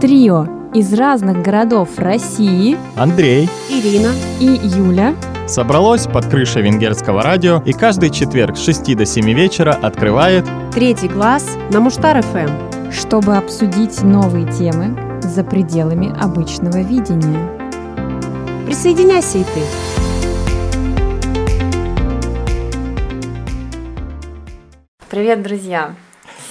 Трио из разных городов России Андрей Ирина и Юля собралось под крышей венгерского радио и каждый четверг с 6 до 7 вечера открывает Третий класс на Муштар ФМ. чтобы обсудить новые темы за пределами обычного видения. Присоединяйся и ты. Привет, друзья!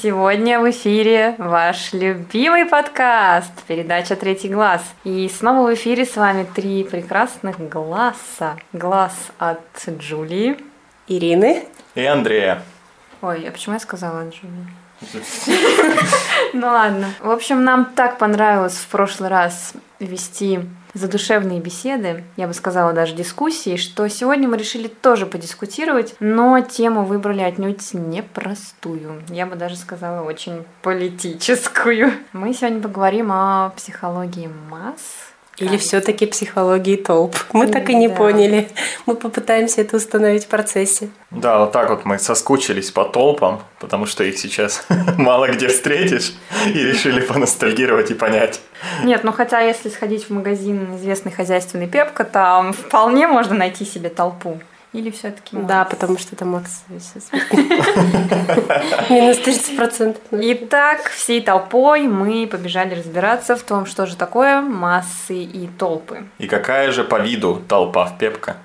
Сегодня в эфире ваш любимый подкаст, передача «Третий глаз». И снова в эфире с вами три прекрасных глаза. Глаз от Джулии. Ирины. и Андрея. Ой, а почему я сказала Джулии? Ну ладно. В общем, нам так понравилось в прошлый раз вести задушевные беседы, я бы сказала даже дискуссии, что сегодня мы решили тоже подискутировать, но тему выбрали отнюдь непростую. Я бы даже сказала очень политическую. Мы сегодня поговорим о психологии масс. Или все-таки психологии толп. Мы так и не Да. поняли. Мы попытаемся это установить в процессе. Да, вот так вот мы соскучились по толпам, потому что их сейчас мало где встретишь, и решили поностальгировать и понять. Нет, ну хотя если сходить в магазин известный хозяйственный Пепка, там вполне можно найти себе толпу. Или все-таки Да, потому что это Макс. Минус 30%. Итак, всей толпой мы побежали разбираться в том, что же такое массы и толпы. И какая же по виду толпа в Пепка?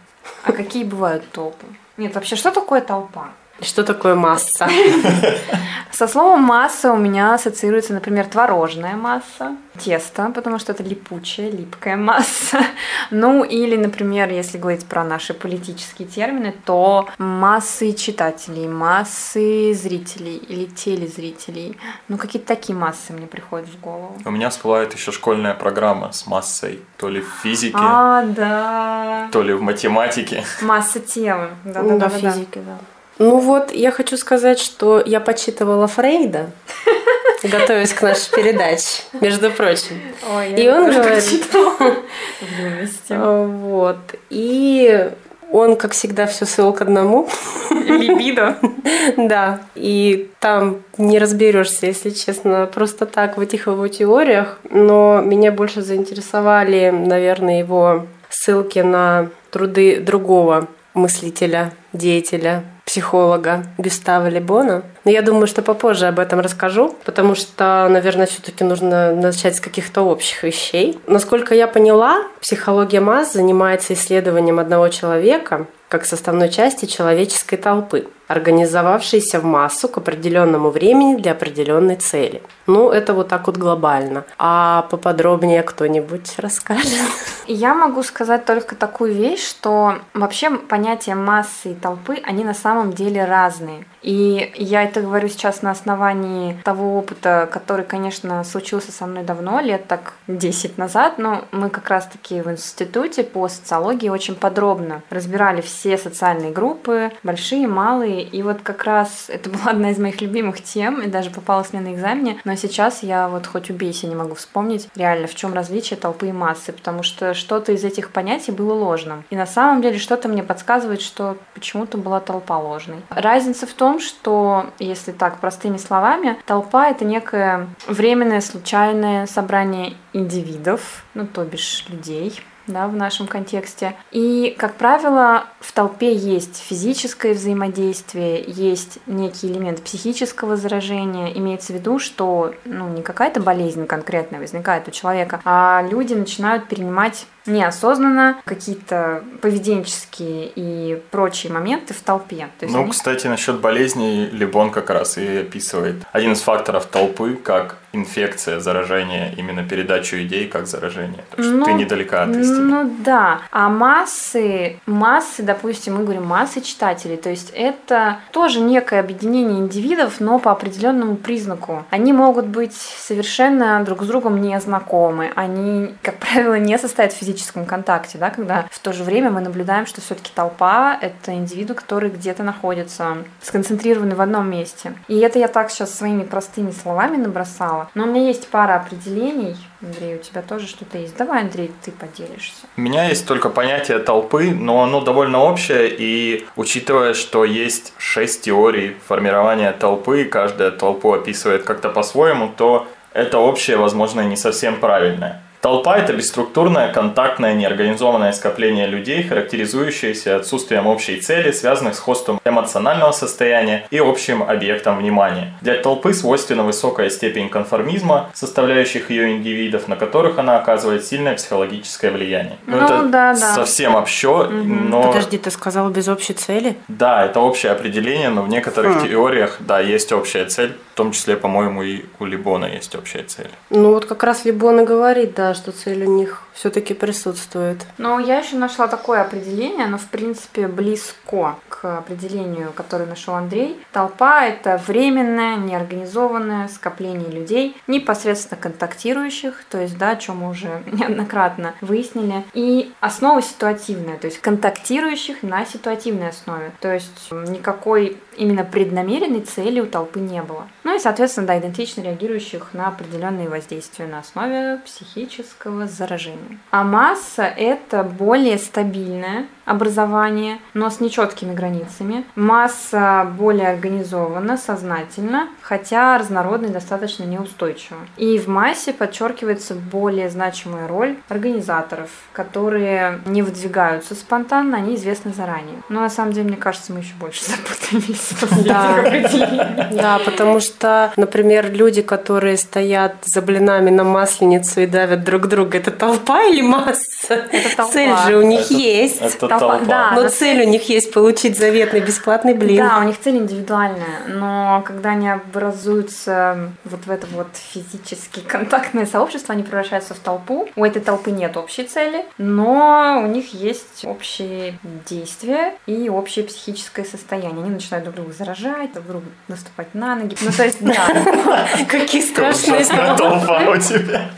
А какие бывают толпы? Нет, вообще, что такое толпа? Что такое масса? Со словом масса у меня ассоциируется, например, творожная масса, тесто, потому что это липучая, липкая масса. Ну или, например, если говорить про наши политические термины, то массы читателей, массы зрителей или телезрителей. Ну какие-то такие массы мне приходят в голову. У меня всплывает еще школьная программа с массой, то ли в физике, А, да. то ли в математике. Масса тела. Да, да, Ну, да, да, да, физики, да. Ну вот, я хочу сказать, что я почитывала Фрейда, готовясь к нашей передаче, между прочим. Ой, И я он говорит-. А, Вот. И он, как всегда, все свел к одному. Либидо. Да. И там не разберешься, если честно, просто так в этих его теориях. Но меня больше заинтересовали, наверное, его ссылки на труды другого мыслителя, деятеля, психолога Гюстава Лебона. Но я думаю, что попозже об этом расскажу, потому что, наверное, все-таки нужно начать с каких-то общих вещей. Насколько я поняла, психология масс занимается исследованием одного человека как составной части человеческой толпы, организовавшейся в массу к определенному времени для определенной цели. Ну, это вот так вот глобально. А поподробнее кто-нибудь расскажет? Я могу сказать только такую вещь, что вообще понятия массы и толпы, они на самом деле разные. И я это говорю сейчас на основании того опыта, который, конечно, случился со мной давно, лет так 10 назад, но мы как раз-таки в институте по социологии очень подробно разбирали все социальные группы, большие, малые, и вот как раз это была одна из моих любимых тем, и даже попалась мне на экзамене, но сейчас я вот хоть убейся не могу вспомнить реально, в чем различие толпы и массы, потому что что-то из этих понятий было ложным. И на самом деле что-то мне подсказывает, что почему-то была толпа ложной. Разница в том, что, если так простыми словами, толпа — это некое временное, случайное собрание индивидов, ну, то бишь людей, да, в нашем контексте. И, как правило, в толпе есть физическое взаимодействие, есть некий элемент психического заражения. Имеется в виду, что ну, не какая-то болезнь конкретная возникает у человека, а люди начинают перенимать неосознанно какие-то поведенческие и прочие моменты в толпе. То есть Ну, они- кстати, насчет болезней Лебон как раз и описывает один из факторов толпы как инфекция, заражение, именно передачу идей как заражение. Так что Ну, ты недалека от истины. Ну да. А массы, массы, допустим, мы говорим массы читателей, то есть это тоже некое объединение индивидов, но по определенному признаку. Они могут быть совершенно друг с другом не знакомы, они, как правило, не состоят в физическом контакте, да, когда в то же время мы наблюдаем, что все-таки толпа — это индивиды, которые где-то находятся, сконцентрированы в одном месте. И это я так сейчас своими простыми словами набросала. Но у меня есть пара определений. Андрей, у тебя тоже что-то есть? Давай, Андрей, ты поделишься. У меня есть только понятие толпы, но оно довольно общее, и учитывая, что есть шесть теорий формирования толпы, и каждая толпу описывает как-то по-своему, то Это общее, возможно, не совсем правильное. Толпа – это бесструктурное, контактное, неорганизованное скопление людей, характеризующееся отсутствием общей цели, связанных с хостом эмоционального состояния и общим объектом внимания. Для толпы свойственна высокая степень конформизма, составляющих ее индивидов, на которых она оказывает сильное психологическое влияние. Ну, это да, да. совсем общо, угу. но... Подожди, ты сказала без общей цели? Да, это общее определение, но в некоторых хм. теориях, да, есть общая цель, в том числе, по-моему, и у Либона есть общая цель. Ну вот как раз Либон и говорит, да, что цель у них все-таки присутствует. Ну, я еще нашла такое определение, оно в принципе близко к определению, которое нашел Андрей. Толпа это временное, неорганизованное скопление людей, непосредственно контактирующих, то есть, да, о чем мы уже неоднократно выяснили, и основа ситуативная, то есть контактирующих на ситуативной основе. То есть никакой именно преднамеренной цели у толпы не было. Ну и, соответственно, да, идентично реагирующих на определенные воздействия на основе психического заражения. А масса – это более стабильное образование, но с нечеткими границами. Масса более организована, сознательно, хотя разнородна и достаточно неустойчива. И в массе подчеркивается более значимая роль организаторов, которые не выдвигаются спонтанно, они известны заранее. Но на самом деле, мне кажется, мы еще больше запутались. Да, да, потому что, например, люди, которые стоят за блинами на масленицу и давят друг друга, это толпа или масса? Это толпа. Цель же у них есть. Это толпа. Да, но цель у них есть получить заветный бесплатный блин. Да, у них цель индивидуальная, но когда они образуются вот в это вот физически контактное сообщество, они превращаются в толпу. У этой толпы нет общей цели, но у них есть общие действия и общее психическое состояние. Они начинают друг друга заражать, друг другу наступать на ноги. Ну, то есть, да. Какие страшные толпа у тебя.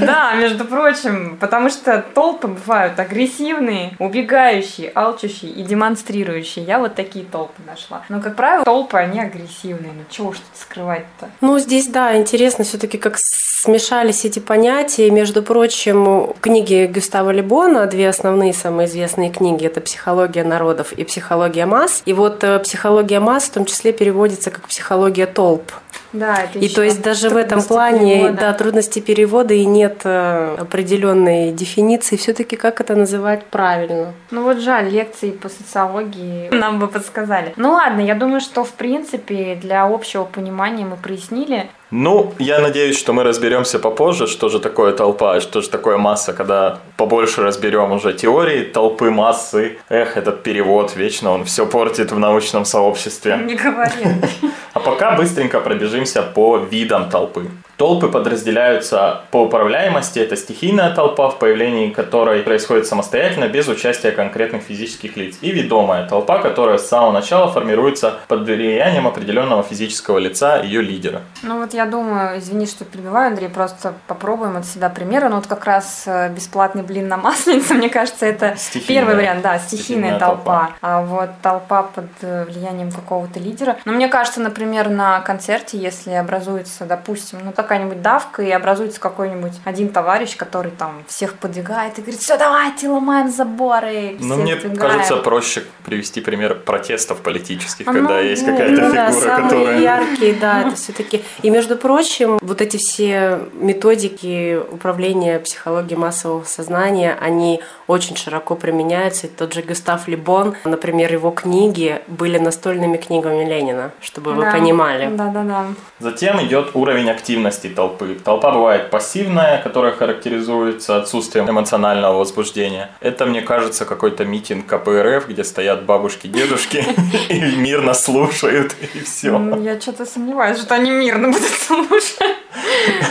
Да, между прочим, потому что толпы бывают агрессивные, убегающие, алчущие и демонстрирующие. Я вот такие толпы нашла. Но, как правило, толпы, они агрессивные. Ну, чего тут скрывать-то? Ну, здесь, да, интересно все таки как смешались эти понятия. Между прочим, книги Гюстава Лебона, две основные самые известные книги, это «Психология народов» и «Психология масс». И вот э, «Психология масс» в том числе переводится как «психология толп». Да, это и то есть даже в этом плане перевода. да, трудности перевода и нет э, определенной дефиниции все-таки как это называть правильно. Ну вот жаль, лекции по социологии нам бы подсказали. Ну ладно, я думаю, что в принципе для общего понимания мы прояснили, ну, я надеюсь, что мы разберемся попозже, что же такое толпа, что же такое масса, когда побольше разберем уже теории толпы, массы. Эх, этот перевод, вечно он все портит в научном сообществе. Не говори. А пока быстренько пробежимся по видам толпы. Толпы подразделяются по управляемости. Это стихийная толпа, в появлении которой происходит самостоятельно, без участия конкретных физических лиц. И ведомая толпа, которая с самого начала формируется под влиянием определенного физического лица ее лидера. Ну вот я думаю, извини, что перебиваю, Андрей, просто попробуем от себя примеры. Ну вот как раз э, бесплатный блин на масленице, мне кажется, это стихийная. первый вариант, да, стихийная, стихийная толпа. толпа. А вот толпа под э, влиянием какого-то лидера. Но мне кажется, например, на концерте, если образуется, допустим, ну так какая-нибудь давка, и образуется какой-нибудь один товарищ, который там всех подвигает и говорит, все, давайте, ломаем заборы. Ну, мне сдвигаем. кажется, проще привести пример протестов политических, а, когда ну, есть какая-то ну, фигура, да, которая... яркие, да, это все-таки. И, между прочим, вот эти все методики управления психологией массового сознания, они очень широко применяются. И тот же Густав Либон, например, его книги были настольными книгами Ленина, чтобы да. вы понимали. Да, да, да. Затем идет уровень активности активности толпы. Толпа бывает пассивная, которая характеризуется отсутствием эмоционального возбуждения. Это, мне кажется, какой-то митинг КПРФ, где стоят бабушки, дедушки и мирно слушают, и все. Я что-то сомневаюсь, что они мирно будут слушать.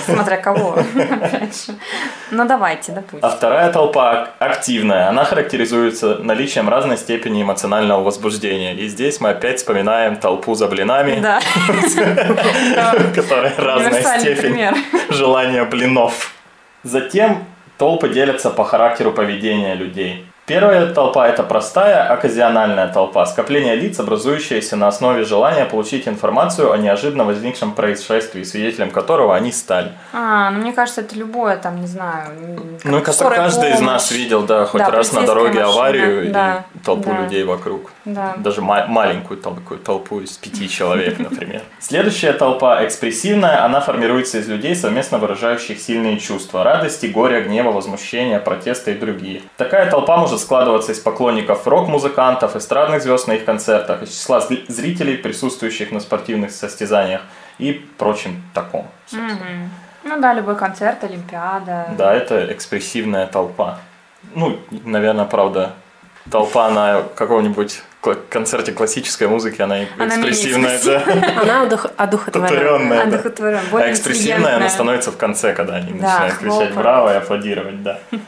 Смотря кого, опять же. Ну, давайте, допустим. А вторая толпа активная. Она характеризуется наличием разной степени эмоционального возбуждения. И здесь мы опять вспоминаем толпу за блинами. Да. Которая разная степень желания блинов. Затем толпы делятся по характеру поведения людей. Первая толпа – это простая оказиональная толпа, скопление лиц, образующееся на основе желания получить информацию о неожиданно возникшем происшествии, свидетелем которого они стали. А, ну мне кажется, это любое, там, не знаю... Ну, кажется, каждый помощь. из нас видел, да, хоть да, раз на дороге машина, аварию, да. и толпу Да. людей вокруг. Да. Даже ма- маленькую толпу, толпу из пяти человек, например. Следующая толпа экспрессивная, она формируется из людей, совместно выражающих сильные чувства. Радости, горя, гнева, возмущения, протеста и другие. Такая толпа может складываться из поклонников рок-музыкантов, эстрадных звезд на их концертах, из числа зрителей, присутствующих на спортивных состязаниях и прочим таком. Ну да, любой концерт, Олимпиада. Да, это экспрессивная толпа. Ну, наверное, правда, толпа на каком-нибудь кла- концерте классической музыки, она Она экспрессивная, да, Она одух- одухотворена. одухотворенная, да. А более экспрессивная она интеллигентная. становится в конце, когда они Да, начинают кричать. «Браво!» и аплодировать, да.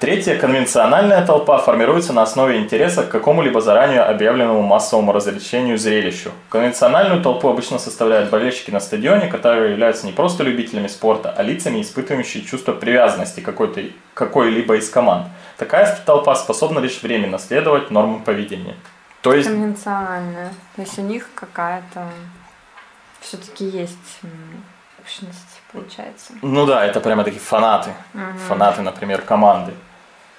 Третья конвенциональная толпа формируется на основе интереса к какому-либо заранее объявленному массовому развлечению зрелищу. Конвенциональную толпу обычно составляют болельщики на стадионе, которые являются не просто любителями спорта, а лицами, испытывающими чувство привязанности какой-то, какой-либо из команд. Такая толпа способна лишь временно следовать нормам поведения. То есть Конвенциональная. То есть у них какая-то все-таки есть общность, получается. Ну да, это прямо такие фанаты. Мгм. Фанаты, например, команды.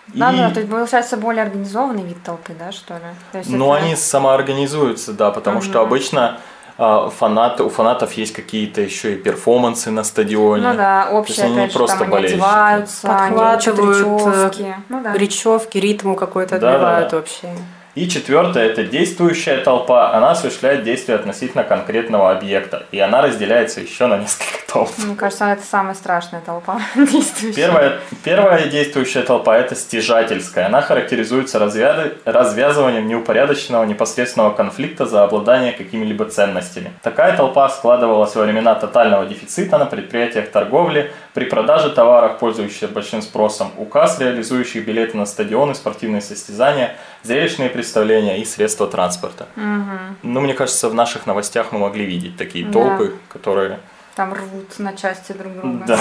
Да, И- да, то есть получается более организованный вид толпы, да, что ли? То есть Ну, это- они самоорганизуются, да, потому что Мгм. обычно а, фанаты, у фанатов есть какие-то еще и перформансы на стадионе. Ну да, есть общее, они не просто там они болельщики. одеваются, они Подхватывают, э, речевки. Ну да. Речевки, ритм какой-то Да, отбивают да. вообще. И четвертое – это действующая толпа. Она осуществляет действия относительно конкретного объекта. И она разделяется еще на несколько толп. Мне кажется, это самая страшная толпа действующая. Первая, первая действующая толпа – это стяжательская. Она характеризуется развя- развязыванием неупорядоченного непосредственного конфликта за обладание какими-либо ценностями. Такая толпа складывалась во времена тотального дефицита на предприятиях торговли, при продаже товаров, пользующихся большим спросом, указ, реализующих билеты на стадионы, спортивные состязания, зрелищные представления и средства транспорта. Мгм. Ну, мне кажется, в наших новостях мы могли видеть такие Да. толпы, которые... Там рвут на части друг друга. Да.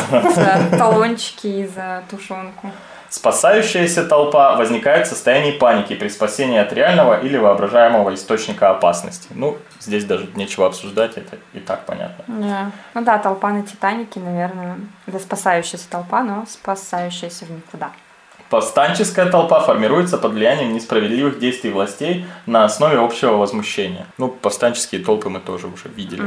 За талончики и за тушенку. Спасающаяся толпа возникает в состоянии паники при спасении от реального или воображаемого источника опасности. Ну, здесь даже нечего обсуждать, это и так понятно. Да. Ну да, толпа на Титанике, наверное, это спасающаяся толпа, но спасающаяся в никуда. Повстанческая толпа формируется под влиянием несправедливых действий властей на основе общего возмущения. Ну, повстанческие толпы мы тоже уже видели.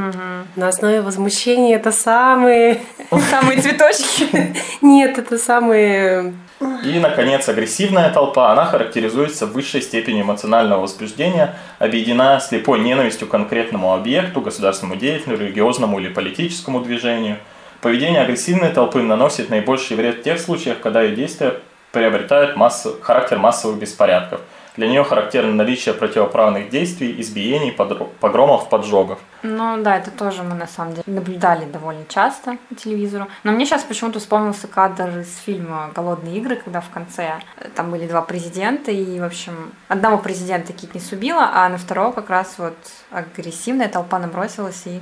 На основе возмущения это самые... Самые цветочки. Нет, это самые... И, наконец, агрессивная толпа, она характеризуется высшей степенью эмоционального возбуждения, объединена слепой ненавистью к конкретному объекту, государственному деятелю, религиозному или политическому движению. Поведение агрессивной толпы наносит наибольший вред в тех случаях, когда ее действия приобретают массу, характер массовых беспорядков. Для нее характерно наличие противоправных действий, избиений, погромов, поджогов. Ну да, это тоже мы на самом деле наблюдали довольно часто по телевизору. Но мне сейчас почему-то вспомнился кадр из фильма «Голодные игры», когда в конце э, там были два президента, и, в общем, одного президента Китнис убила, а на второго как раз вот агрессивная толпа набросилась и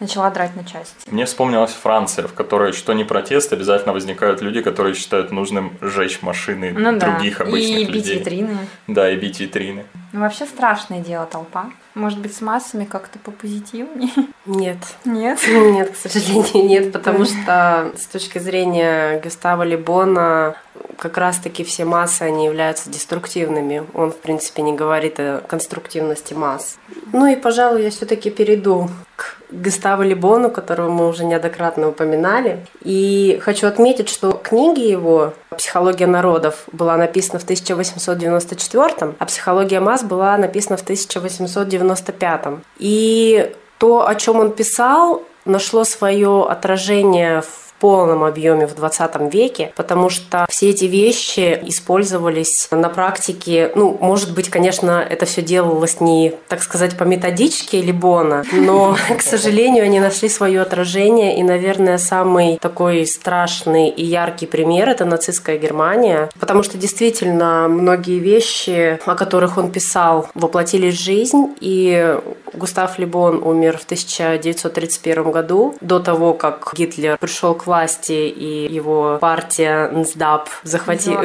начала драть на части. Мне вспомнилась Франция, в которой что не протест, обязательно возникают люди, которые считают нужным сжечь машины Ну да, других обычных и бить людей. витрины. Да, и бить витрины. Ну вообще страшное дело толпа. Может быть, с массами как-то попозитивнее? Нет. Нет? Нет, к сожалению, нет, потому что с точки зрения Гюстава Либона как раз-таки все массы, они являются деструктивными. Он, в принципе, не говорит о конструктивности масс. Ну и, пожалуй, я все-таки перейду к Густаву Либону, которого мы уже неоднократно упоминали. И хочу отметить, что книги его «Психология народов» была написана в 1894, а «Психология масс» была написана в 1895. И то, о чем он писал, нашло свое отражение в полном объеме в 20 веке, потому что все эти вещи использовались на практике. Ну, может быть, конечно, это все делалось не, так сказать, по методичке Либона, но, к сожалению, они нашли свое отражение. И, наверное, самый такой страшный и яркий пример – это нацистская Германия, потому что действительно многие вещи, о которых он писал, воплотились в жизнь, и Густав Либон умер в 1931 году, до того, как Гитлер пришел к власти, и его партия НСДАП захвати...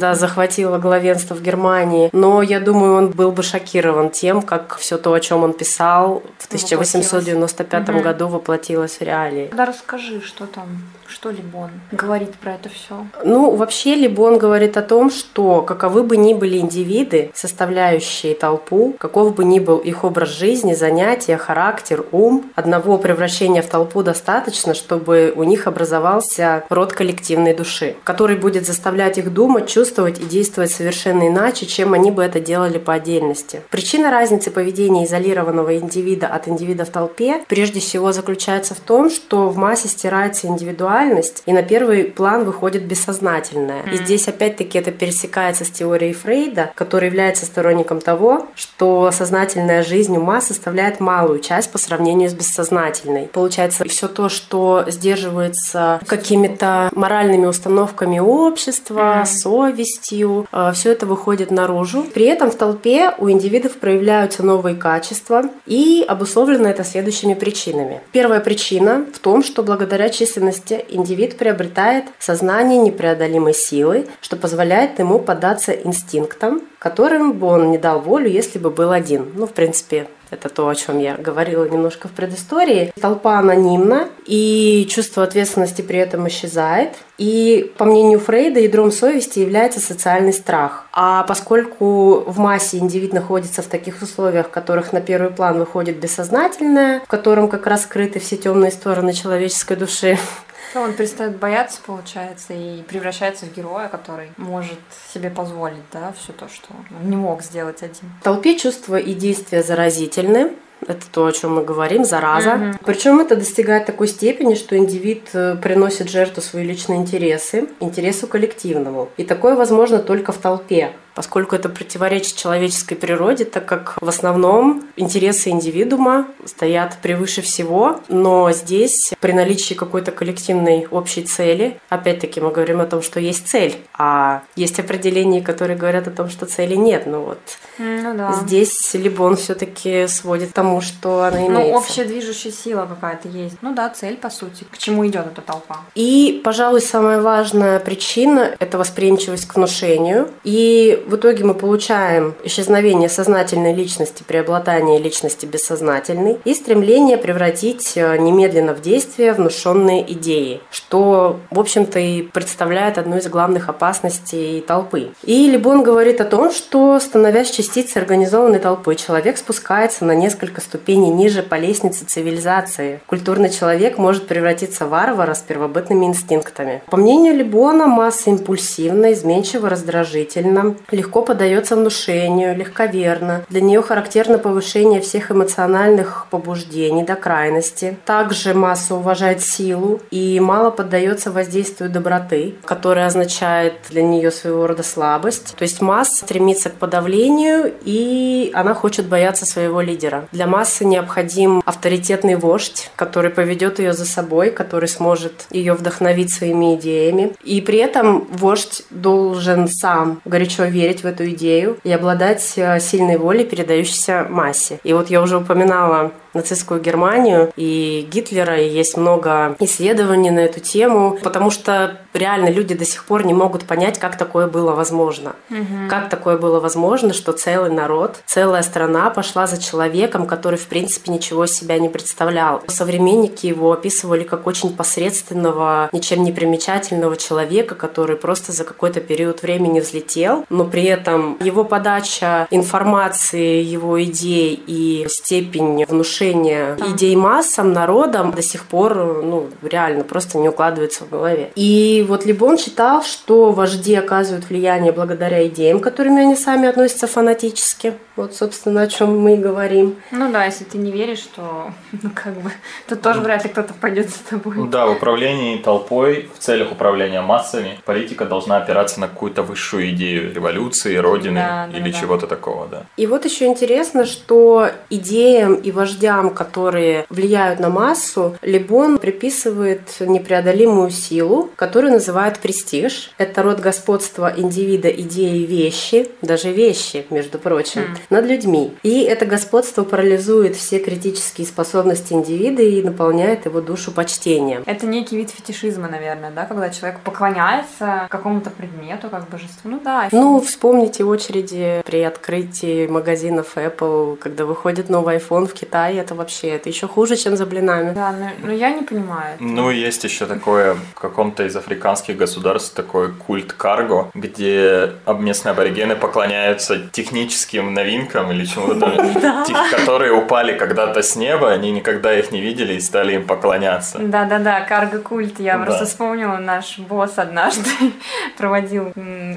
да, захватила главенство в Германии. Но я думаю, он был бы шокирован тем, как все то, о чем он писал в 1895 угу. году, воплотилось в реалии. Да расскажи, что там что Либон говорит про это все? Ну, вообще Либон говорит о том, что каковы бы ни были индивиды, составляющие толпу, каков бы ни был их образ жизни, занятия, характер, ум, одного превращения в толпу достаточно, чтобы у них образовался род коллективной души, который будет заставлять их думать, чувствовать и действовать совершенно иначе, чем они бы это делали по отдельности. Причина разницы поведения изолированного индивида от индивида в толпе прежде всего заключается в том, что в массе стирается индивидуальность индивидуальность, и на первый план выходит бессознательное. И здесь опять-таки это пересекается с теорией Фрейда, который является сторонником того, что сознательная жизнь ума составляет малую часть по сравнению с бессознательной. Получается, все то, что сдерживается какими-то моральными установками общества, совестью, э, все это выходит наружу. При этом в толпе у индивидов проявляются новые качества, и обусловлено это следующими причинами. Первая причина в том, что благодаря численности индивид приобретает сознание непреодолимой силы, что позволяет ему поддаться инстинктам, которым бы он не дал волю, если бы был один. Ну, в принципе, это то, о чем я говорила немножко в предыстории. Толпа анонимна, и чувство ответственности при этом исчезает. И, по мнению Фрейда, ядром совести является социальный страх. А поскольку в массе индивид находится в таких условиях, в которых на первый план выходит бессознательное, в котором как раз скрыты все темные стороны человеческой души, то он перестает бояться, получается, и превращается в героя, который может себе позволить, да, все то, что он не мог сделать один. В толпе чувства и действия заразительны. Это то, о чем мы говорим, зараза. Угу. Причем это достигает такой степени, что индивид э, приносит жертву свои личные интересы, интересу коллективному. И такое возможно только в толпе поскольку это противоречит человеческой природе, так как в основном интересы индивидуума стоят превыше всего, но здесь при наличии какой-то коллективной общей цели, опять-таки мы говорим о том, что есть цель, а есть определения, которые говорят о том, что цели нет. Ну вот ну, да. здесь либо он все-таки сводит к тому, что она ну, имеется. Ну, общая движущая сила какая-то есть. Ну да, цель, по сути. К чему идет эта толпа? И, пожалуй, самая важная причина – это восприимчивость к внушению. И в итоге мы получаем исчезновение сознательной личности, преобладание личности бессознательной и стремление превратить э, немедленно в действие внушенные идеи, что, в общем-то, и представляет одну из главных опасностей толпы. И Либон говорит о том, что, становясь частицей организованной толпы, человек спускается на несколько ступеней ниже по лестнице цивилизации. Культурный человек может превратиться в варвара с первобытными инстинктами. По мнению Либона, масса импульсивна, изменчива, раздражительна, легко поддается внушению, легковерно. Для нее характерно повышение всех эмоциональных побуждений до крайности. Также масса уважает силу и мало поддается воздействию доброты, которая означает для нее своего рода слабость. То есть масса стремится к подавлению и она хочет бояться своего лидера. Для массы необходим авторитетный вождь, который поведет ее за собой, который сможет ее вдохновить своими идеями. И при этом вождь должен сам горячо верить в эту идею и обладать э, сильной волей, передающейся массе. И вот я уже упоминала нацистскую Германию и Гитлера, и есть много исследований на эту тему, потому что реально люди до сих пор не могут понять, как такое было возможно. Угу. Как такое было возможно, что целый народ, целая страна пошла за человеком, который, в принципе, ничего себя не представлял. Современники его описывали как очень посредственного, ничем не примечательного человека, который просто за какой-то период времени взлетел, но при этом его подача информации, его идей и степень внушения да. идей массам, народам до сих пор, ну, реально просто не укладывается в голове. И вот Либон считал, что вожди оказывают влияние благодаря идеям, которыми они сами относятся фанатически. Вот, собственно, о чем мы и говорим. Ну да, если ты не веришь, то, ну, как бы, то тоже вряд ли кто-то пойдет за тобой. Да, в управлении толпой, в целях управления массами, политика должна опираться на какую-то высшую идею революции эволюции, родины Да, да, или да. чего-то такого, да. И вот еще интересно, что идеям и вождям, которые влияют на массу, Лебон приписывает непреодолимую силу, которую называют престиж. Это род господства индивида, идеи, вещи, даже вещи, между прочим, М. над людьми. И это господство парализует все критические способности индивида и наполняет его душу почтением. Это некий вид фетишизма, наверное, да, когда человек поклоняется какому-то предмету, как божеству. Ну да. Ну, вспомните очереди при открытии магазинов Apple, когда выходит новый iPhone в Китае, это вообще, это еще хуже, чем за блинами. Да, но, но я не понимаю. Ну, есть еще такое в каком-то из африканских государств такой культ карго, где местные аборигены поклоняются техническим новинкам или чему-то которые упали когда-то с неба, они никогда их не видели и стали им поклоняться. Да-да-да, карго-культ. Я просто вспомнила, наш босс однажды проводил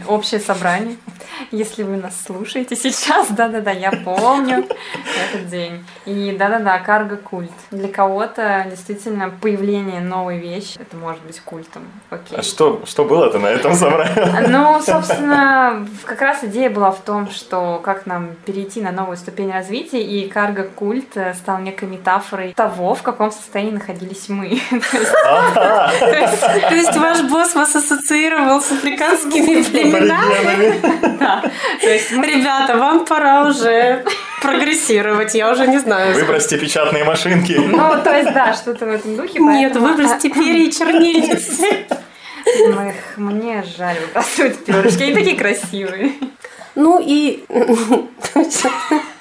общее собрание. Если вы нас слушаете сейчас, да-да-да, я помню этот день. И да-да-да, карго-культ. Для кого-то действительно появление новой вещи, это может быть культом. Окей. А что, что было-то на этом собрании? Ну, собственно, как раз идея была в том, что как нам перейти на новую ступень развития, и карго-культ стал некой метафорой того, в каком состоянии находились мы. То есть ваш босс вас ассоциировал с африканскими племенами? Да, то есть Ребята, вам пора уже прогрессировать, я уже не знаю. Выбросьте печатные машинки. Ну, то есть, да, что-то в этом духе. Нет, поэтому- выбросьте перья и чернильницы. Их- Мне жаль выбрасывать перышки, они такие красивые. Ну и...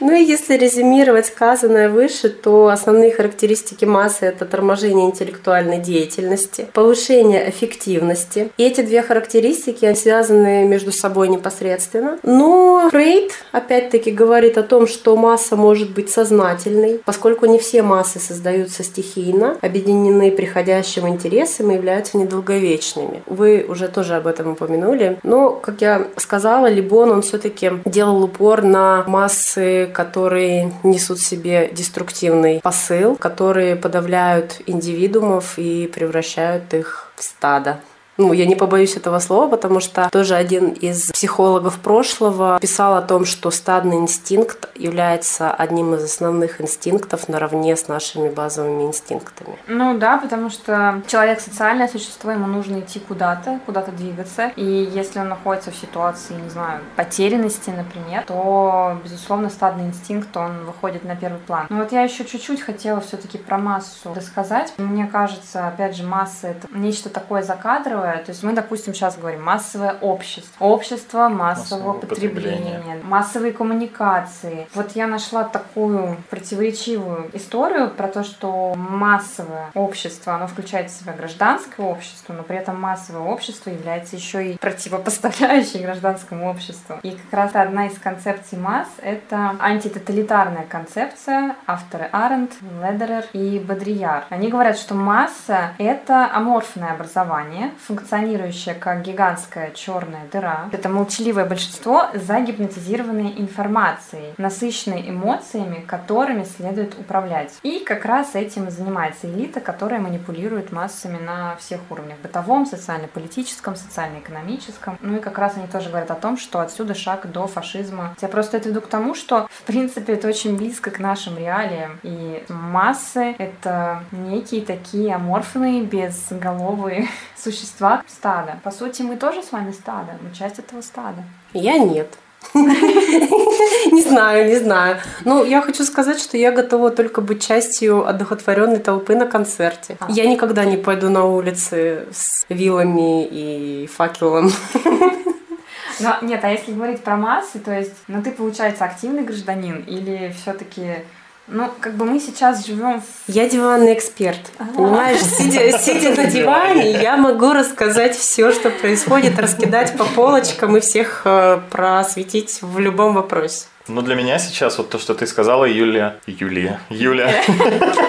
Ну и если резюмировать сказанное выше, то основные характеристики массы – это торможение интеллектуальной деятельности, повышение эффективности. И эти две характеристики они связаны между собой непосредственно. Но Фрейд, опять-таки, говорит о том, что масса может быть сознательной, поскольку не все массы создаются стихийно, объединены приходящим интересом и являются недолговечными. Вы уже тоже об этом упомянули. Но, как я сказала, Либон, он все-таки делал упор на массы, которые несут в себе деструктивный посыл, которые подавляют индивидуумов и превращают их в стадо. Ну, я не побоюсь этого слова, потому что тоже один из психологов прошлого писал о том, что стадный инстинкт является одним из основных инстинктов наравне с нашими базовыми инстинктами. Ну да, потому что человек социальное существо, ему нужно идти куда-то, куда-то двигаться. И если он находится в ситуации, не знаю, потерянности, например, то, безусловно, стадный инстинкт, он выходит на первый план. Но вот я еще чуть-чуть хотела все-таки про массу рассказать. Мне кажется, опять же, масса это нечто такое закадровое. То есть мы, допустим, сейчас говорим массовое общество. Общество массового Массового потребления, потребления. массовые коммуникации. Вот я нашла такую противоречивую историю про то, что массовое общество, оно включает в себя гражданское общество, но при этом массовое общество является еще и противопоставляющей гражданскому обществу. И как раз одна из концепций масс — это антитоталитарная концепция, авторы Аренд, Ледерер и Бодрияр. Они говорят, что масса — это аморфное образование, функционирующее как гигантская черная дыра. Это молчаливое большинство, загипнотизированное информацией, насыщенной эмоциями, которыми следует управлять. И как раз этим и занимается элита, которая манипулирует массами на всех уровнях. Бытовом, социально-политическом, социально-экономическом. Ну и как раз они тоже говорят о том, что отсюда шаг до фашизма. Я просто это веду к тому, что, в принципе, это очень близко к нашим реалиям. И массы — это некие такие аморфные, безголовые существа стада. По сути, мы тоже с вами стадо, мы часть этого стада. Я нет. Не знаю, не знаю. Ну, я хочу сказать, что я готова только быть частью одухотворенной толпы на концерте. А. Я никогда не пойду на улицы с вилами и факелом. Но нет, а если говорить про массы, то есть, ну ты, получается, активный гражданин или все-таки, ну, как бы мы сейчас живем в Я диванный эксперт. Понимаешь, сидя, сидя на диване, я могу рассказать все, что происходит, раскидать по полочкам и всех э, просветить в любом вопросе. Ну, для меня сейчас вот то, что ты сказала, Юлия... Юлия. Юля.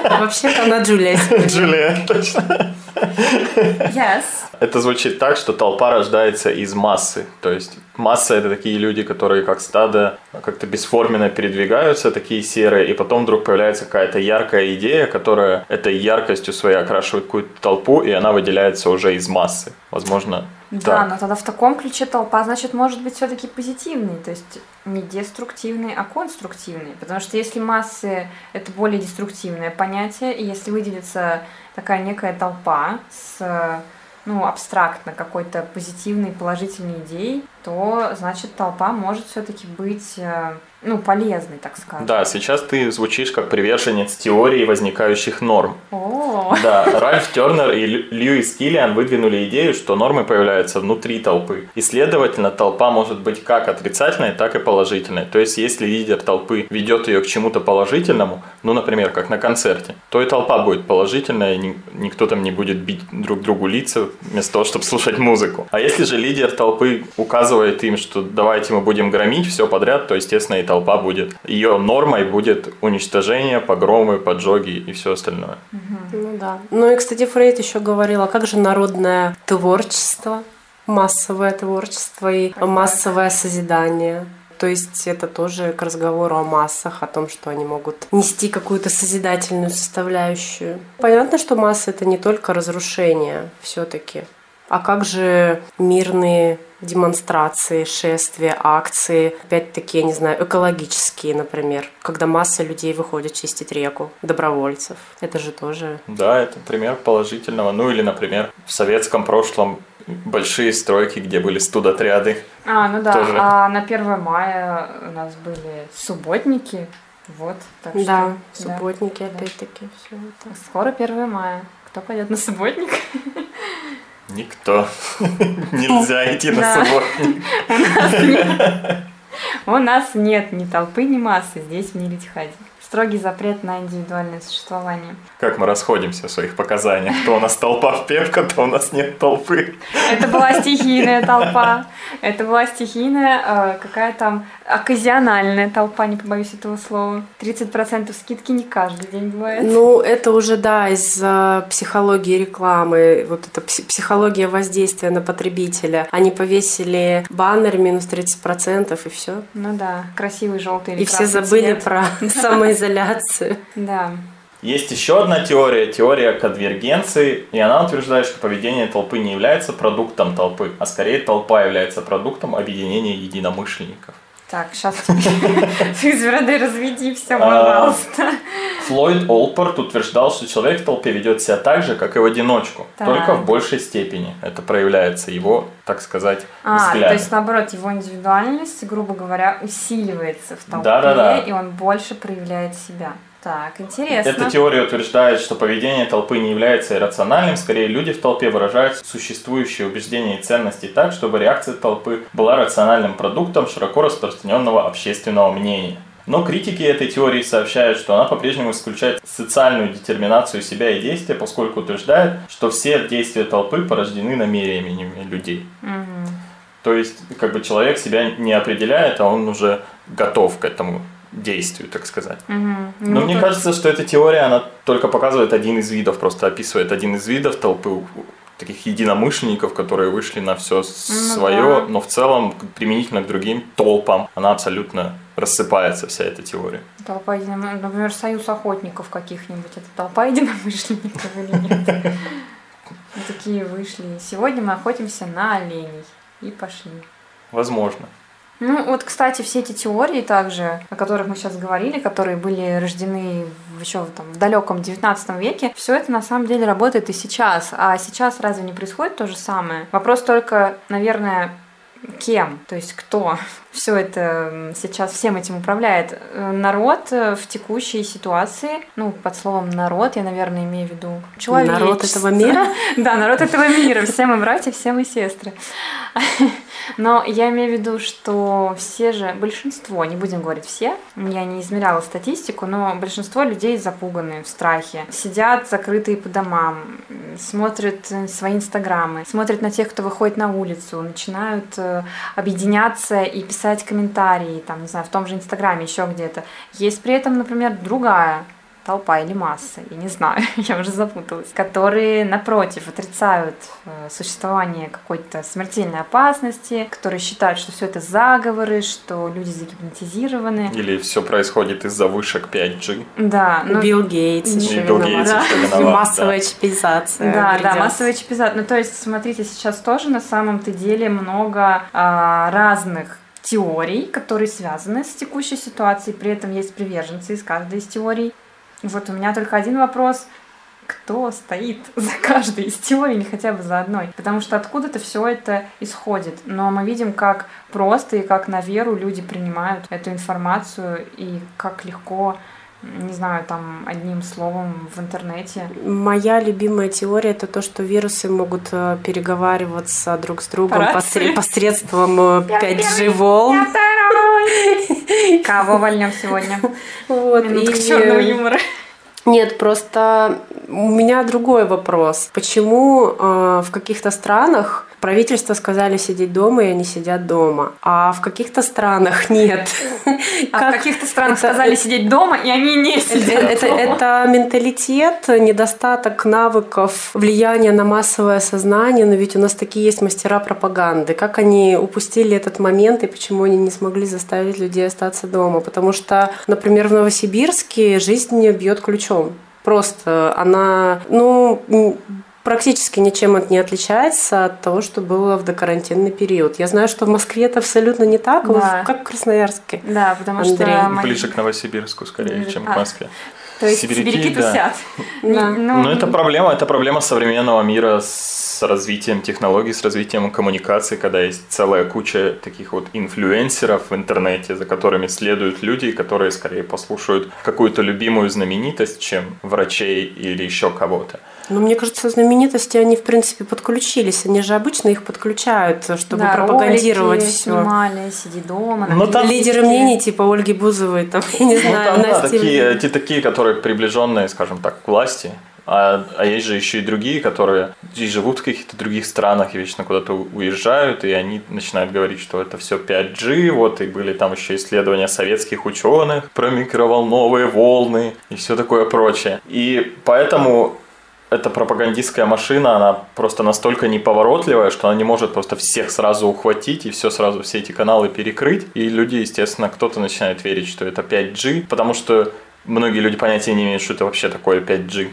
Вообще-то она Джулия. Джулия, точно. Yes. Это звучит так, что толпа рождается из массы. То есть Масса — это такие люди, которые как стадо как-то бесформенно передвигаются, такие серые, и потом вдруг появляется какая-то яркая идея, которая этой яркостью своей окрашивает какую-то толпу, и она выделяется уже из массы. Возможно, да, так. но тогда в таком ключе толпа, значит, может быть все-таки позитивный, то есть не деструктивный, а конструктивный. Потому что если массы — это более деструктивное понятие, и если выделится такая некая толпа с ну, абстрактно какой-то позитивной, положительной идеей, то, значит, толпа может все-таки быть э, ну, полезный, так скажем. Да, сейчас ты звучишь как приверженец теории возникающих норм. О, Да, Ральф Тернер и Льюис Киллиан выдвинули идею, что нормы появляются внутри толпы. И, следовательно, толпа может быть как отрицательной, так и положительной. То есть, если лидер толпы ведет ее к чему-то положительному, ну, например, как на концерте, то и толпа будет положительная, и никто там не будет бить друг другу лица вместо того, чтобы слушать музыку. А если же лидер толпы указывает им, что давайте мы будем громить все подряд, то, естественно, и толпа будет. Ее нормой будет уничтожение, погромы, поджоги и все остальное. Ну да. Ну и, кстати, Фрейд еще говорил, а как же народное творчество, массовое творчество и массовое созидание? То есть это тоже к разговору о массах, о том, что они могут нести какую-то созидательную составляющую. Понятно, что масса это не только разрушение все-таки. А как же мирные демонстрации, шествия, акции, опять-таки, я не знаю, экологические, например, когда масса людей выходит чистить реку, добровольцев. Это же тоже... Да, это пример положительного. Ну или, например, в советском прошлом большие стройки, где были студотряды. а, ну да, Тоже. а на 1 мая у нас были субботники, вот, так Да, что... да. субботники, опять-таки, все это. Скоро 1 мая. Кто пойдет на субботник? Никто. Нельзя идти на субботник. У нас нет ни толпы, ни массы здесь, в Нилитихаде. Строгий запрет на индивидуальное существование. Как мы расходимся в своих показаниях. То у нас толпа в Пепка, то у нас нет толпы. Это была стихийная толпа. Это была стихийная, э, какая там, оказиональная толпа, не побоюсь этого слова. 30% скидки не каждый день бывает. Ну, это уже, да, из э, психологии рекламы, вот эта пси- психология воздействия на потребителя. Они повесили баннер минус 30% и все. Ну да, красивый желтый И все забыли цвет. про самоизоляцию. Да. Есть еще одна теория, теория конвергенции, и она утверждает, что поведение толпы не является продуктом толпы, а скорее толпа является продуктом объединения единомышленников. Так, сейчас звезды разведи все, А, пожалуйста. Флойд Олпорт утверждал, что человек в толпе ведет себя так же, как и в одиночку, Так. только в большей степени. Это проявляется его, так сказать, А, взгляд. то есть наоборот, его индивидуальность, грубо говоря, усиливается в толпе, и он больше проявляет себя. Так, интересно. Эта теория утверждает, что поведение толпы не является иррациональным, скорее люди в толпе выражают существующие убеждения и ценности так, чтобы реакция толпы была рациональным продуктом широко распространенного общественного мнения. Но критики этой теории сообщают, что она по-прежнему исключает социальную детерминацию себя и действия, поскольку утверждает, что все действия толпы порождены намерениями людей. Мгм. То есть, как бы человек себя не определяет, а он уже готов к этому действию, так сказать. Мгм. Но Ну, мне кажется, что эта теория, она только показывает один из видов, просто описывает один из видов толпы таких единомышленников, которые вышли на все свое, Ну да. но в целом, применительно к другим толпам, она абсолютно рассыпается, вся эта теория. Толпа единомышленников, например, союз охотников каких-нибудь. Это толпа единомышленников или нет? Такие вышли. Сегодня мы охотимся на оленей. И пошли. Возможно. Ну, вот, кстати, все эти теории также, о которых мы сейчас говорили, которые были рождены еще там, в далеком 19 веке, все это на самом деле работает и сейчас. А сейчас разве не происходит то же самое? Вопрос только, наверное, кем, то есть кто все это сейчас всем этим управляет. Э, Народ э, в текущей ситуации, ну, под словом народ, я, наверное, имею в виду человечество. Народ этого мира? Да, народ этого мира. Все мы братья, все мы сестры. Но я имею в виду, что все же, большинство, не будем говорить все, я не измеряла статистику, но большинство людей запуганы, в страхе, сидят закрытые по домам, смотрят свои инстаграмы, смотрят на тех, кто выходит на улицу, начинают э, объединяться и писать комментарии, там, не знаю, в том же инстаграме, еще где-то. Есть при этом, например, другая толпа или масса, я не знаю, я уже запуталась, которые, напротив, отрицают э, существование какой-то смертельной опасности, которые считают, что все это заговоры, что люди загипнотизированы. Или все происходит из-за вышек 5G. Да. Ну, Билл Гейтс еще Билл Гейтс виноват. еще виноват, Массовая да. чипизация. Да, да, массовая чипизация. Ну, то есть, смотрите, сейчас тоже на самом-то деле много а, разных теорий, которые связаны с текущей ситуацией, при этом есть приверженцы из каждой из теорий. Вот у меня только один вопрос. Кто стоит за каждой из теорий или хотя бы за одной? Потому что откуда-то все это исходит. Но мы видим, как просто и как на веру люди принимают эту информацию и как легко, не знаю, там одним словом в интернете Моя любимая теория это то, что вирусы могут э, переговариваться друг с другом По посре- рации. посредством э, 5G волн. Кого вольнем сегодня? Вот, Минутка и- черного юмора. Нет, просто у меня другой вопрос. Почему э, в каких-то странах правительство сказали сидеть дома, и они сидят дома, а в каких-то странах нет? А Как в каких-то странах это- сказали сидеть дома, и они не сидят это, дома. это менталитет, недостаток навыков, влияния на массовое сознание, но ведь у нас такие есть мастера пропаганды. Как они упустили этот момент и почему они не смогли заставить людей остаться дома? Потому что, например, в Новосибирске жизнь бьет ключом. Просто она, ну, практически ничем это не отличается от того, что было в докарантинный период. Я знаю, что в Москве это абсолютно не так, Да. как в Красноярске. Да, потому Андрей. что... Ближе к Новосибирску, скорее, Ближе- чем а. к Москве. То есть Сибиряки, сибиряки да. тусят. Да. Ну, Ну, это проблема, это проблема современного мира с развитием технологий, с развитием коммуникации, когда есть целая куча таких вот инфлюенсеров в интернете, за которыми следуют люди, которые скорее послушают какую-то любимую знаменитость, чем врачей или еще кого-то. Ну, мне кажется, знаменитости, они, в принципе, подключились. Они же обычно их подключают, чтобы да, пропагандировать ролики все. снимали, сиди дома. Ну, там- Лидеры мнений типа Ольги Бузовой, там, я не Ну, знаю, там, да, такие, те такие, которые приближенные, скажем так, к власти. А, а есть же еще и другие, которые и живут в каких-то других странах и вечно куда-то уезжают, и они начинают говорить, что это все 5G, вот, и были там еще исследования советских ученых про микроволновые волны и все такое прочее. И поэтому эта пропагандистская машина, она просто настолько неповоротливая, что она не может просто всех сразу ухватить и все сразу, все эти каналы перекрыть. И люди, естественно, кто-то начинает верить, что это 5G, потому что многие люди понятия не имеют, что это вообще такое 5G.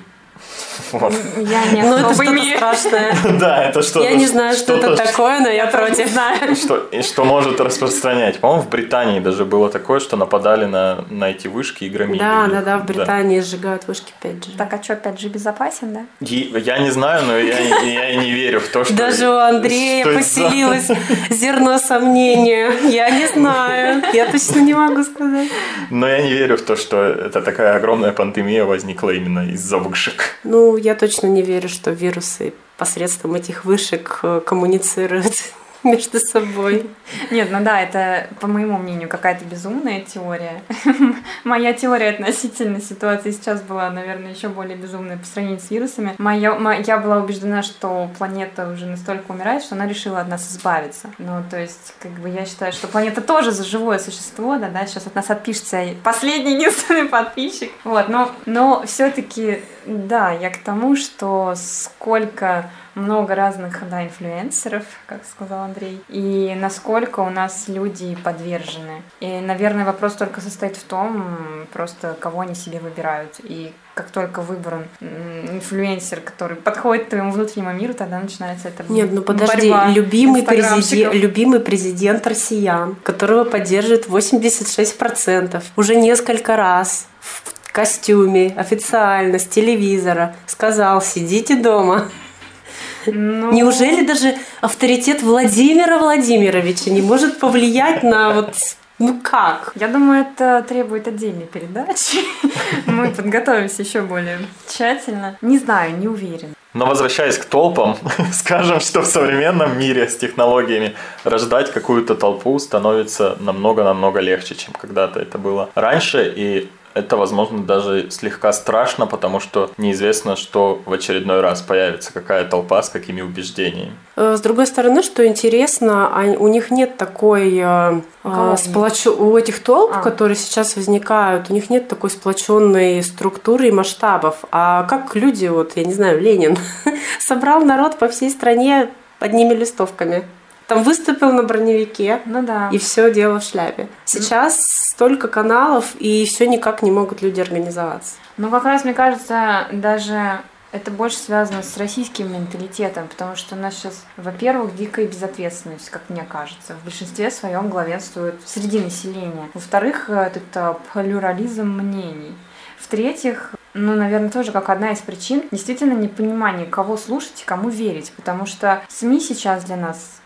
Вот. Я не Ну, это что-то страшное. Да, это что-то... Я не знаю, что это такое, но я против. знаю. Что, и что может распространять. По-моему, в Британии даже было такое, что нападали на, на эти вышки и громили. Да, да, да, в Британии сжигают вышки 5G. Так, а что, 5G безопасен, да? И я не знаю, но я, я и не верю в то, что... Даже у Андрея поселилось зерно сомнения. Я не знаю. Я точно не могу сказать. Но я не верю в то, что это такая огромная пандемия возникла именно из-за вышек. Ну, я точно не верю, что вирусы посредством этих вышек э, коммуницируют между собой. Нет, ну да, это, по моему мнению, какая-то безумная теория. Моя теория относительно ситуации сейчас была, наверное, еще более безумной по сравнению с вирусами. Моя, мо- я была убеждена, что планета уже настолько умирает, что она решила от нас избавиться. Ну, то есть, как бы я считаю, что планета тоже за живое существо, да, да, сейчас от нас отпишется последний единственный подписчик. Вот, но, но все-таки, да, я к тому, что сколько много разных, да, инфлюенсеров, как сказал Андрей, и насколько у нас люди подвержены. И, наверное, вопрос только состоит в том, просто кого они себе выбирают. И как только выбран инфлюенсер, который подходит к твоему внутреннему миру, тогда начинается это Нет, ну подожди, борьба любимый президент, любимый президент россиян, которого поддерживает 86%, уже несколько раз в костюме, официально, с телевизора, сказал, сидите дома. Ну, Неужели даже авторитет Владимира Владимировича не может повлиять на вот... Ну как? Я думаю, это требует отдельной передачи. Мы подготовимся еще более тщательно. Не знаю, не уверена. Но возвращаясь к толпам, скажем, что в современном мире с технологиями рождать какую-то толпу становится намного-намного легче, чем когда-то это было раньше. И это, возможно, даже слегка страшно, потому что неизвестно, что в очередной раз появится, какая толпа с какими убеждениями. Э, с другой стороны, что интересно, у них нет такой э, э сплоч... у этих толп, а. которые сейчас возникают, у них нет такой сплоченной структуры и масштабов. А как люди, вот я не знаю, Ленин собрал народ по всей стране одними листовками. Там выступил на броневике, ну да. и все дело в шляпе. Сейчас столько каналов, и все никак не могут люди организоваться. Ну, как раз, мне кажется, даже это больше связано с российским менталитетом, потому что у нас сейчас, во-первых, дикая безответственность, как мне кажется. В большинстве своем главенствует среди населения. Во-вторых, это плюрализм мнений. В-третьих, ну, наверное, тоже как одна из причин действительно непонимание, кого слушать и кому верить, потому что СМИ сейчас для нас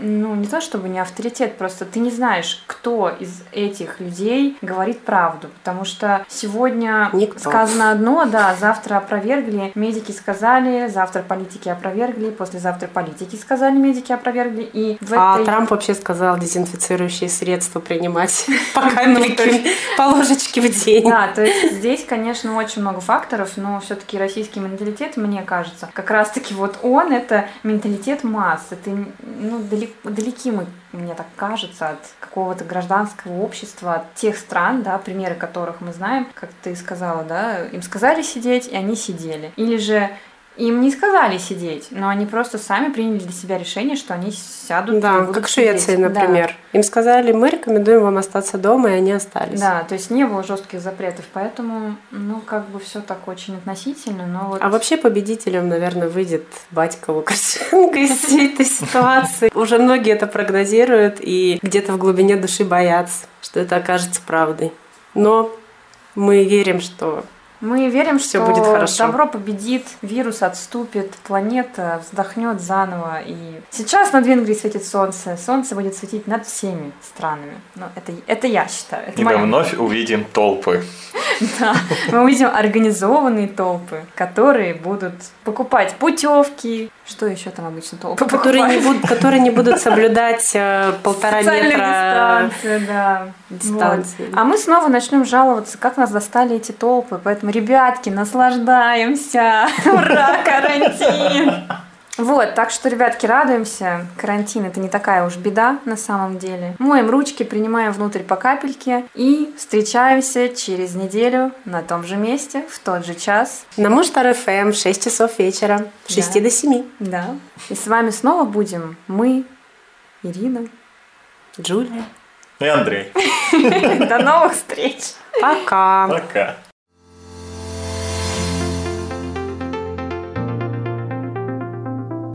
ну, не то чтобы не авторитет, просто ты не знаешь, кто из этих людей говорит правду, потому что сегодня Никто. сказано одно, да, завтра опровергли, медики сказали, завтра политики опровергли, послезавтра политики сказали, медики опровергли, и в А этой... Трамп вообще сказал дезинфицирующие средства принимать по капельке, по ложечке в день. Да, то есть здесь, конечно, очень много факторов, но все-таки российский менталитет, мне кажется, как раз-таки вот он, это менталитет масс, это, ну, далеко, далеки мы, мне так кажется, от какого-то гражданского общества, от тех стран, да, примеры которых мы знаем, как ты сказала, да, им сказали сидеть, и они сидели. Или же им не сказали сидеть, но они просто сами приняли для себя решение, что они сядут. Да, как в Швеции, например. Да. Им сказали, мы рекомендуем вам остаться дома, и они остались. Да, то есть не было жестких запретов, поэтому, ну, как бы все так очень относительно, но вот... А вообще победителем, наверное, выйдет батька Лукашенко из всей этой ситуации. Уже многие это прогнозируют и где-то в глубине души боятся, что это окажется правдой. Но мы верим, что мы верим, что будет хорошо. добро победит, вирус отступит, планета вздохнет заново. И сейчас над Венгрией светит солнце. Солнце будет светить над всеми странами. Ну, это, это я считаю. Это и мы вновь увидим толпы. Да, мы увидим организованные толпы, которые будут покупать путевки. Что еще там обычно толпы которые не, будут, которые не будут соблюдать э, полтора метра дистанции, да. дистанции. Вот. А мы снова начнем жаловаться, как нас достали эти толпы. Поэтому, ребятки, наслаждаемся. Ура, карантин! Вот, так что, ребятки, радуемся. Карантин это не такая уж беда на самом деле. Моем ручки, принимаем внутрь по капельке и встречаемся через неделю на том же месте, в тот же час. На Муштар ФМ 6 часов вечера, с 6 да. до 7. Да. И с вами снова будем мы, Ирина, Джулия. И Андрей. До новых встреч. Пока. Пока.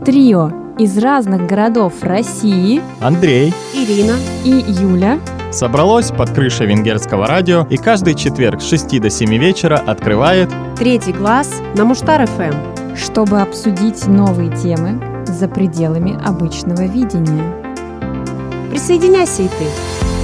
Трио из разных городов России. Андрей, Ирина. И Юля. Собралось под крышей венгерского радио и каждый четверг с 6 до 7 вечера открывает Третий глаз на Муштар ФМ, чтобы обсудить новые темы за пределами обычного видения. Присоединяйся и ты.